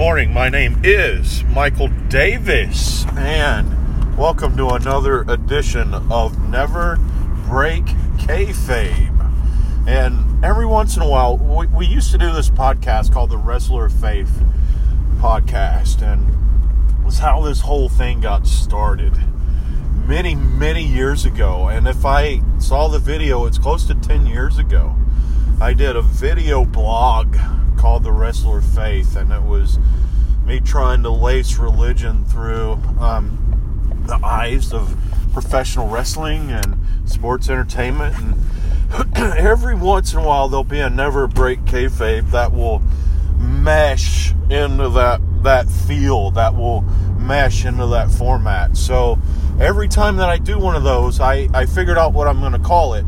morning. My name is Michael Davis, and welcome to another edition of Never Break Kayfabe. And every once in a while, we, we used to do this podcast called the Wrestler of Faith podcast, and was how this whole thing got started many, many years ago. And if I saw the video, it's close to 10 years ago. I did a video blog called The Wrestler Faith, and it was me trying to lace religion through um, the eyes of professional wrestling and sports entertainment. And every once in a while, there'll be a never break kayfabe that will mesh into that that feel, that will mesh into that format. So every time that I do one of those, I, I figured out what I'm going to call it.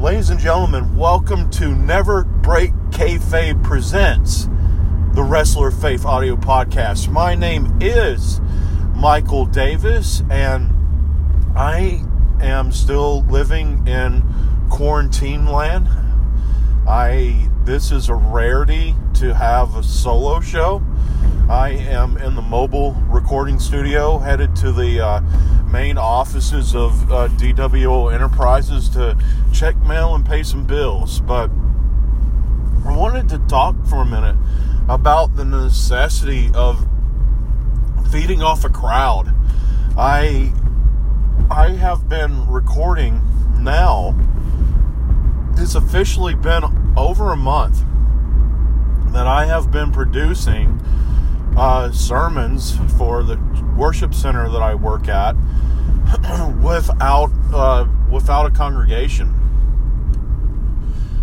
Ladies and gentlemen, welcome to Never Break Kayfabe presents the Wrestler Faith audio podcast. My name is Michael Davis, and I am still living in quarantine land. I this is a rarity to have a solo show. I am in the mobile recording studio, headed to the uh, main offices of uh, DWO Enterprises to check mail and pay some bills. But I wanted to talk for a minute about the necessity of feeding off a crowd. I I have been recording now. It's officially been over a month that I have been producing uh, sermons for the worship center that I work at without uh, without a congregation,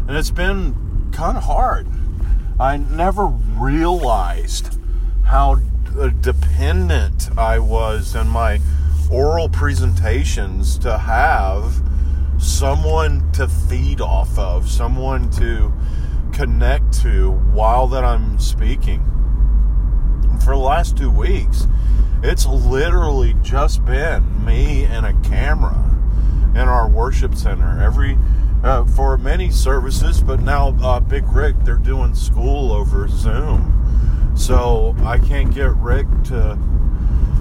and it's been kind of hard. I never realized how uh, dependent I was in my oral presentations to have someone to feed off of, someone to connect to while that I'm speaking. For the last two weeks, it's literally just been me and a camera in our worship center. Every uh, for many services, but now uh, Big Rick, they're doing school over Zoom. So I can't get Rick to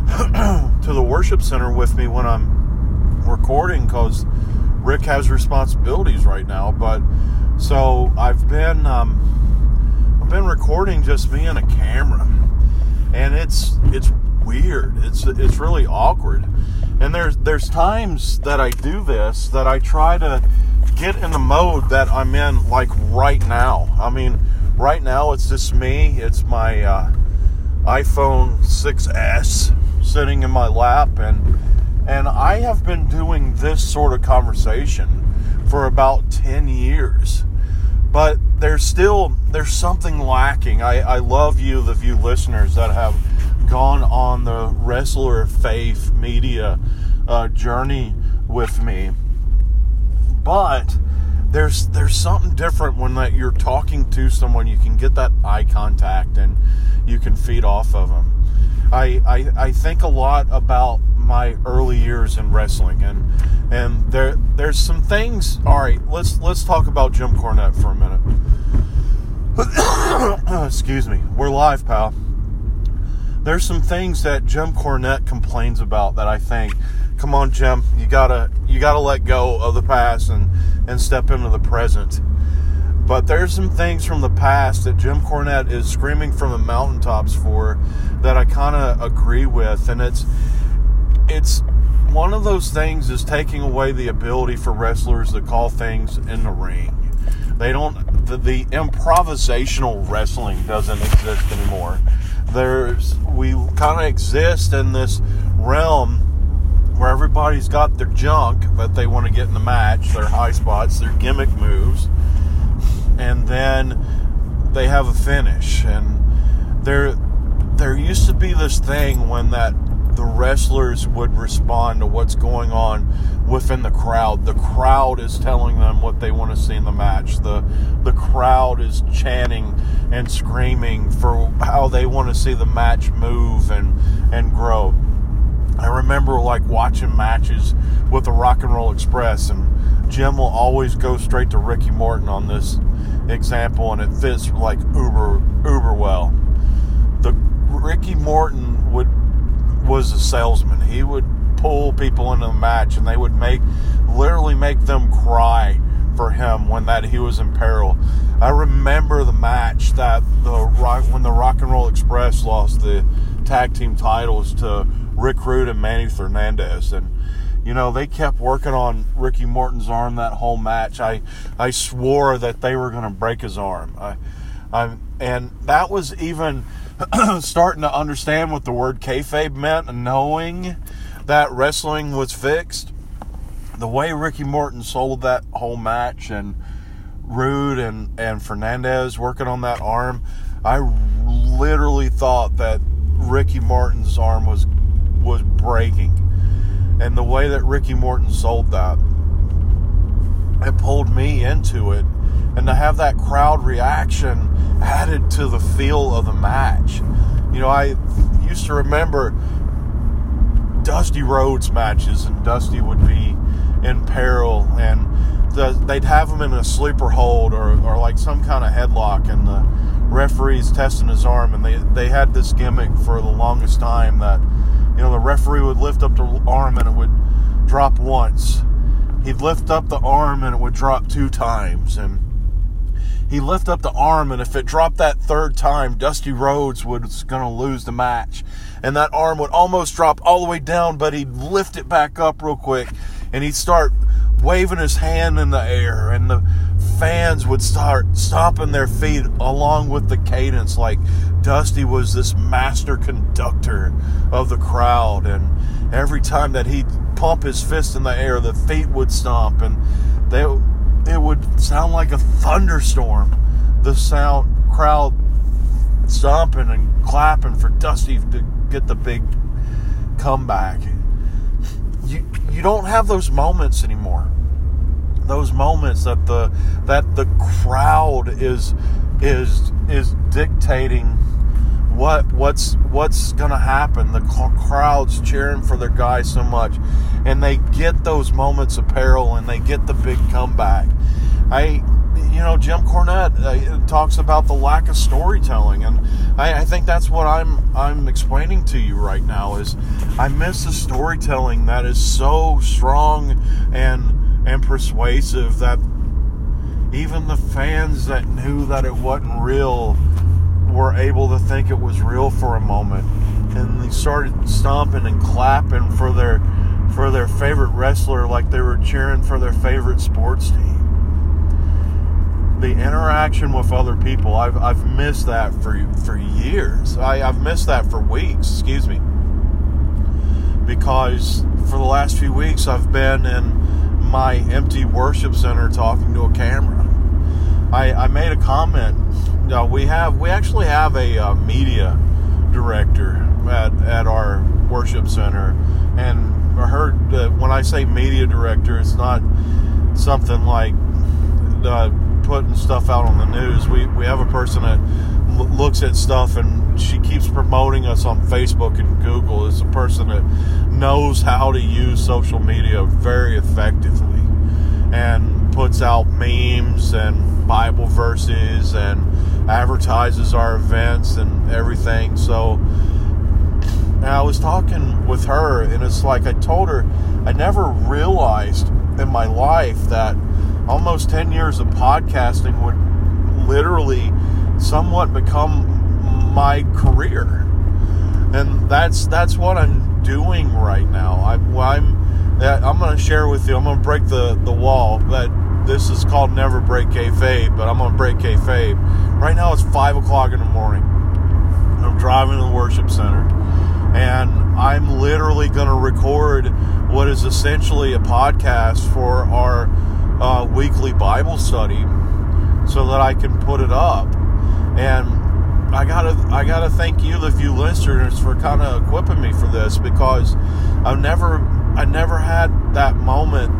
to the worship center with me when I'm recording because Rick has responsibilities right now. But so I've been um, I've been recording just me and a camera, and it's it's weird. It's it's really awkward. And there's there's times that I do this that I try to get in the mode that I'm in, like right now. I mean, right now it's just me. It's my uh, iPhone 6s sitting in my lap, and and I have been doing this sort of conversation for about 10 years. But there's still there's something lacking. I, I love you, the few listeners that have gone on the wrestler faith media uh, journey with me but there's there's something different when that you're talking to someone you can get that eye contact and you can feed off of them I, I i think a lot about my early years in wrestling and and there there's some things all right let's let's talk about jim cornette for a minute. Excuse me. We're live pal. There's some things that jim cornette complains about that i think come on, Jim, you gotta you gotta let go of the past and and step into the present. But there's some things from the past that Jim Cornette is screaming from the mountaintops for that I kind of agree with, and it's it's one of those things is taking away the ability for wrestlers to call things in the ring. They don't the, the improvisational wrestling doesn't exist anymore. There's we kind of exist in this realm where everybody's got their junk that they want to get in the match, their high spots, their gimmick moves, and then they have a finish. And there, there used to be this thing when that the wrestlers would respond to what's going on within the crowd. The crowd is telling them what they want to see in the match. The the crowd is chanting and screaming for how they want to see the match move and and grow. I remember like watching matches with the Rock and Roll Express, and Jim will always go straight to Ricky Morton on this example, and it fits like uber uber well. The Ricky Morton would was a salesman. He would pull people into the match, and they would make literally make them cry for him when that he was in peril. I remember the match that the rock when the Rock and Roll Express lost the tag team titles to Rick Rude and Manny Fernandez, and you know they kept working on Ricky Morton's arm that whole match. I I swore that they were going to break his arm. I, I and that was even starting to understand what the word kayfabe meant, knowing that wrestling was fixed. The way Ricky Morton sold that whole match and Rude and, and Fernandez working on that arm, I literally thought that Ricky Morton's arm was was breaking. And the way that Ricky Morton sold that, it pulled me into it. And to have that crowd reaction added to the feel of the match. You know, I used to remember Dusty Rhodes matches, and Dusty would be in peril, and the, they'd have him in a sleeper hold or, or like some kind of headlock, and the referee's testing his arm, and they, they had this gimmick for the longest time that, you know, the referee would lift up the arm and it would drop once. He'd lift up the arm and it would drop two times, and he'd lift up the arm, and if it dropped that third time, Dusty Rhodes was going to lose the match. And that arm would almost drop all the way down, but he'd lift it back up real quick, and he'd start waving his hand in the air, and the fans would start stomping their feet along with the cadence, like Dusty was this master conductor of the crowd. And every time that he'd pump his fist in the air, the feet would stomp, and they it would sound like a thunderstorm. The sound crowd stomping and clapping for Dusty to get the big comeback. You you don't have those moments anymore. Those moments that the that the crowd is is is dictating what what's what's going to happen. The crowd's cheering for their guy so much, and they get those moments of peril and they get the big comeback. I, you know, Jim Cornette uh, talks about the lack of storytelling, and I, I, think that's what I'm I'm explaining to you right now. Is I miss the storytelling that is so strong and and persuasive that even the fans that knew that it wasn't real were able to think it was real for a moment, and they started stomping and clapping for their for their favorite wrestler like they were cheering for their favorite sports team the interaction with other people, I've, I've missed that for for years. I, I've missed that for weeks, excuse me. Because for the last few weeks, I've been in my empty worship center talking to a camera. I, I made a comment. Uh, we have we actually have a uh, media director at, at our worship center, and I heard that when I say media director, it's not something like uh, putting stuff out on the news. We we have a person that looks at stuff and she keeps promoting us on Facebook and Google. It's a person that knows how to use social media very effectively and puts out memes and Bible verses and advertises our events and everything. So and I was talking with her and it's like I told her I never realized in my life that almost 10 years of podcasting would literally somewhat become my career. And that's that's what I'm doing right now. I, I'm I'm going to share with you. I'm going to break the the wall. But this is called never break kayfabe. But I'm going to break kayfabe. Right now it's five o'clock in the morning. I'm driving to the worship center, and I'm literally going to record what is essentially a podcast for our uh, weekly Bible study so that I can put it up. And I gotta I gotta thank you, the few listeners, for kind of equipping me for this because I've never I never had that moment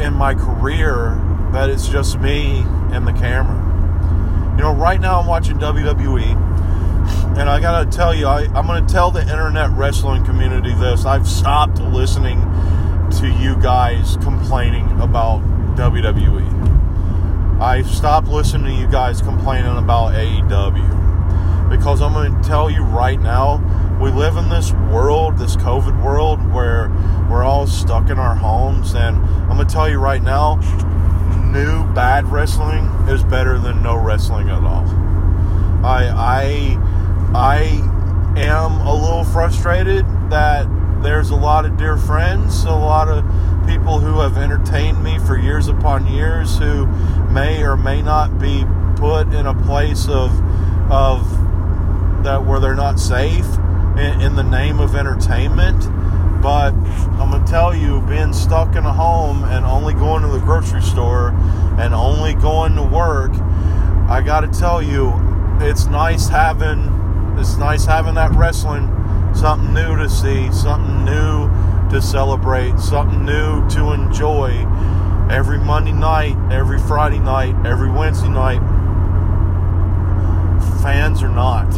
in my career that it's just me and the camera. You know, right now I'm watching WWE, and I gotta tell you, I, I'm gonna tell the internet wrestling community this. I've stopped listening to you guys complaining about WWE. I stopped listening to you guys complaining about AEW. because I'm going to tell you right now, we live in this world, this COVID world, where we're all stuck in our homes. And I'm going to tell you right now, new bad wrestling is better than no wrestling at all. I, I, I am a little frustrated that there's a lot of dear friends, a lot of people who have entertained me for years upon years who may or may not be put in a place of of that where they're not safe in, in the name of entertainment. But I'm gonna tell you, being stuck in a home and only going to the grocery store and only going to work, I gotta tell you, it's nice having it's nice having that wrestling, something new to see, something new to celebrate, something new to enjoy every Monday night, every Friday night, every Wednesday night. Fans or not.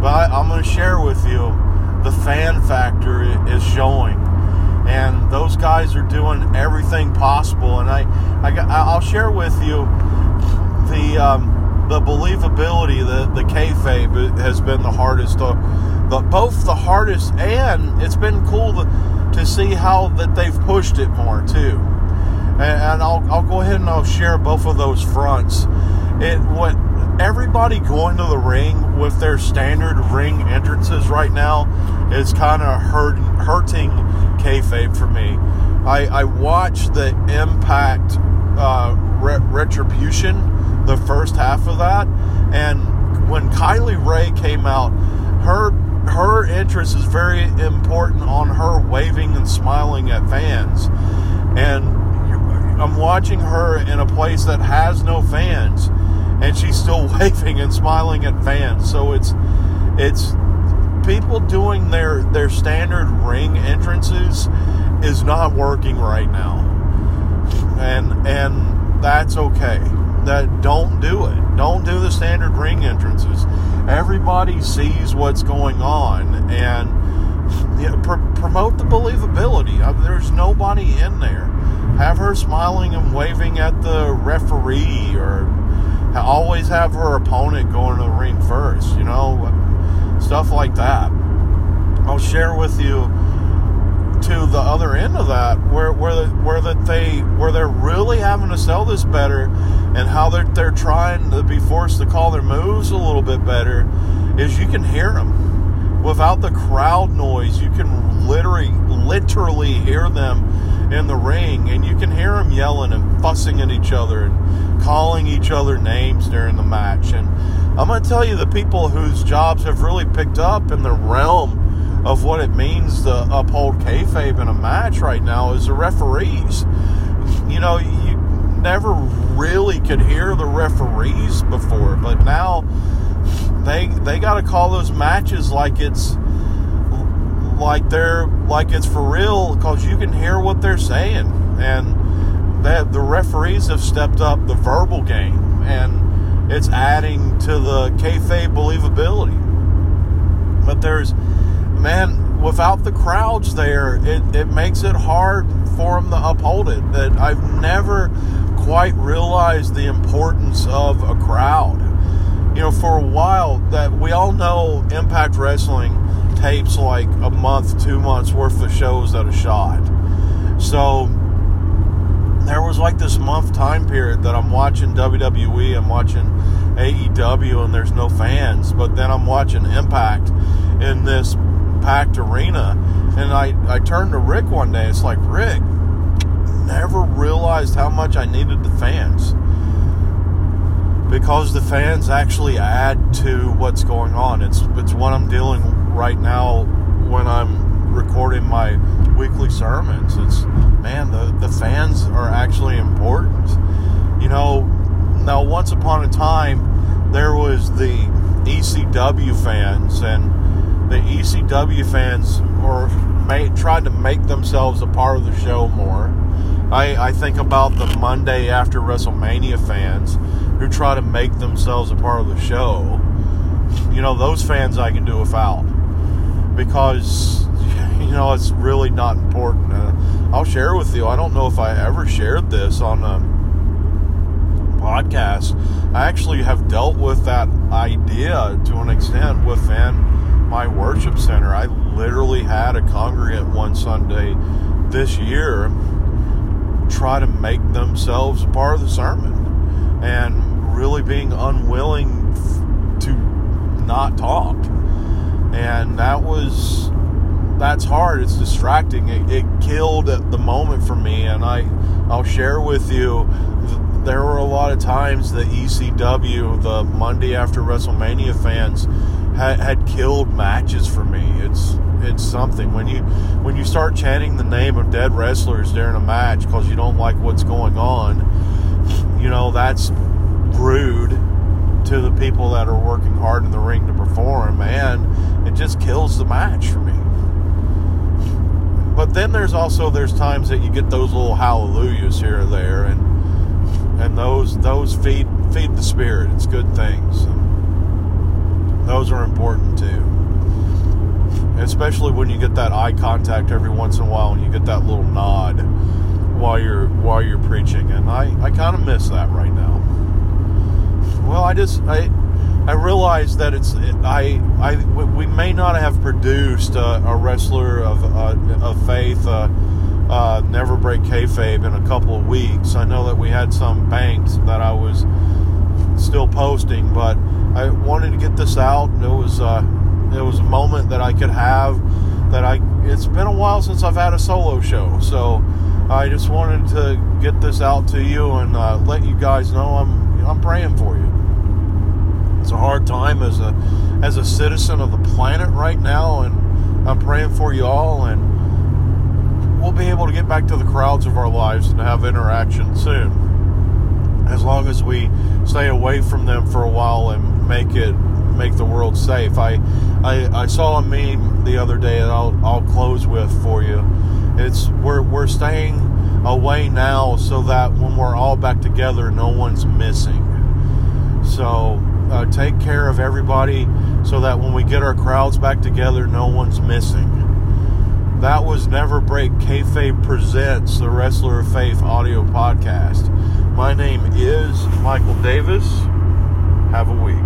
But I'm going to share with you the fan factor is showing. And those guys are doing everything possible. And I, I I'll share with you the um, the believability, the the kayfabe has been the hardest. To, the, both the hardest and it's been cool to, to see how that they've pushed it more too. And, and I'll, I'll go ahead and I'll share both of those fronts. It what everybody going to the ring with their standard ring entrances right now is kind of hurt, hurting kayfabe for me. I, I watched the Impact uh, re- Retribution, the first half of that, and when Kylie Rae came out, her her interest is very important on her waving and smiling at fans, and I'm watching her in a place that has no fans and she's still waving and smiling at fans. So it's it's people doing their their standard ring entrances is not working right now. And and that's okay. That don't do it. Don't do the standard ring entrances. Everybody sees what's going on and you know, pr- promote the believability. Uh, there's nobody in there. Have her smiling and waving at the referee or always have her opponent going to the ring first, you know, stuff like that. I'll share with you to the other end of that where where where that they where they're really having to sell this better and how they're they're trying to be forced to call their moves a little bit better is you can hear them without the crowd noise you can literally literally hear them in the ring and you can hear them yelling and fussing at each other and calling each other names during the match and I'm going to tell you the people whose jobs have really picked up in the realm of what it means to uphold kayfabe in a match right now is the referees. You know, you never really could hear the referees before, but now they they got to call those matches like it's like they're like it's for real because you can hear what they're saying. And that the referees have stepped up the verbal game and it's adding to the kayfabe believability. But there's man without the crowds there it, it makes it hard for them to uphold it. That i've never quite realized the importance of a crowd. You know for a while that we all know impact wrestling tapes like a month, two months worth of shows at a shot. So there was like this month time period that I'm watching WWE, I'm watching AEW, and there's no fans. But then I'm watching Impact in this packed arena, and I I turned to Rick one day. It's like Rick, never realized how much I needed the fans because the fans actually add to what's going on. It's it's what I'm dealing right now when I'm recording my weekly sermons. It's man, the the fans are actually important. You know, now once upon a time there was the ECW fans and the ECW fans were made, tried to make themselves a part of the show more. I, I think about the Monday after WrestleMania fans who try to make themselves a part of the show. You know, those fans I can do without because, you know, it's really not important. Uh, I'll share with you, I don't know if I ever shared this on a podcast. I actually have dealt with that idea to an extent within my worship center. I literally had a congregant one Sunday this year try to make themselves a part of the sermon and really being unwilling to not talk. And that was that's hard. It's distracting. It, it killed the moment for me, and I I'll share with you. There were a lot of times the ECW, the Monday after WrestleMania fans, had, had killed matches for me. It's it's something when you when you start chanting the name of dead wrestlers during a match because you don't like what's going on. You know that's rude to the people that are working hard in the ring to perform, and just kills the match for me. But then there's also there's times that you get those little hallelujahs here or there, and and those those feed feed the spirit. It's good things. And those are important too. Especially when you get that eye contact every once in a while, and you get that little nod while you're while you're preaching, and I I kind of miss that right now. Well, I just I I realize that it's I I we may not have produced a, a wrestler of uh, of faith, uh, uh, never break kayfabe in a couple of weeks. I know that we had some banks that I was still posting, but I wanted to get this out. It was uh, it was a moment that I could have that I. It's been a while since I've had a solo show, so I just wanted to get this out to you and uh, let you guys know I'm I'm praying for you it's a hard time as a as a citizen of the planet right now, and I'm praying for you all, and we'll be able to get back to the crowds of our lives and have interaction soon, as long as we stay away from them for a while and make it make the world safe. I I, I saw a meme the other day that I'll I'll close with for you. It's we're we're staying away now so that when we're all back together, no one's missing. So uh, take care of everybody so that when we get our crowds back together, no one's missing. That was Never Break Kayfabe Presents, the Wrestler of Faith audio podcast. My name is Michael Davis. Have a week.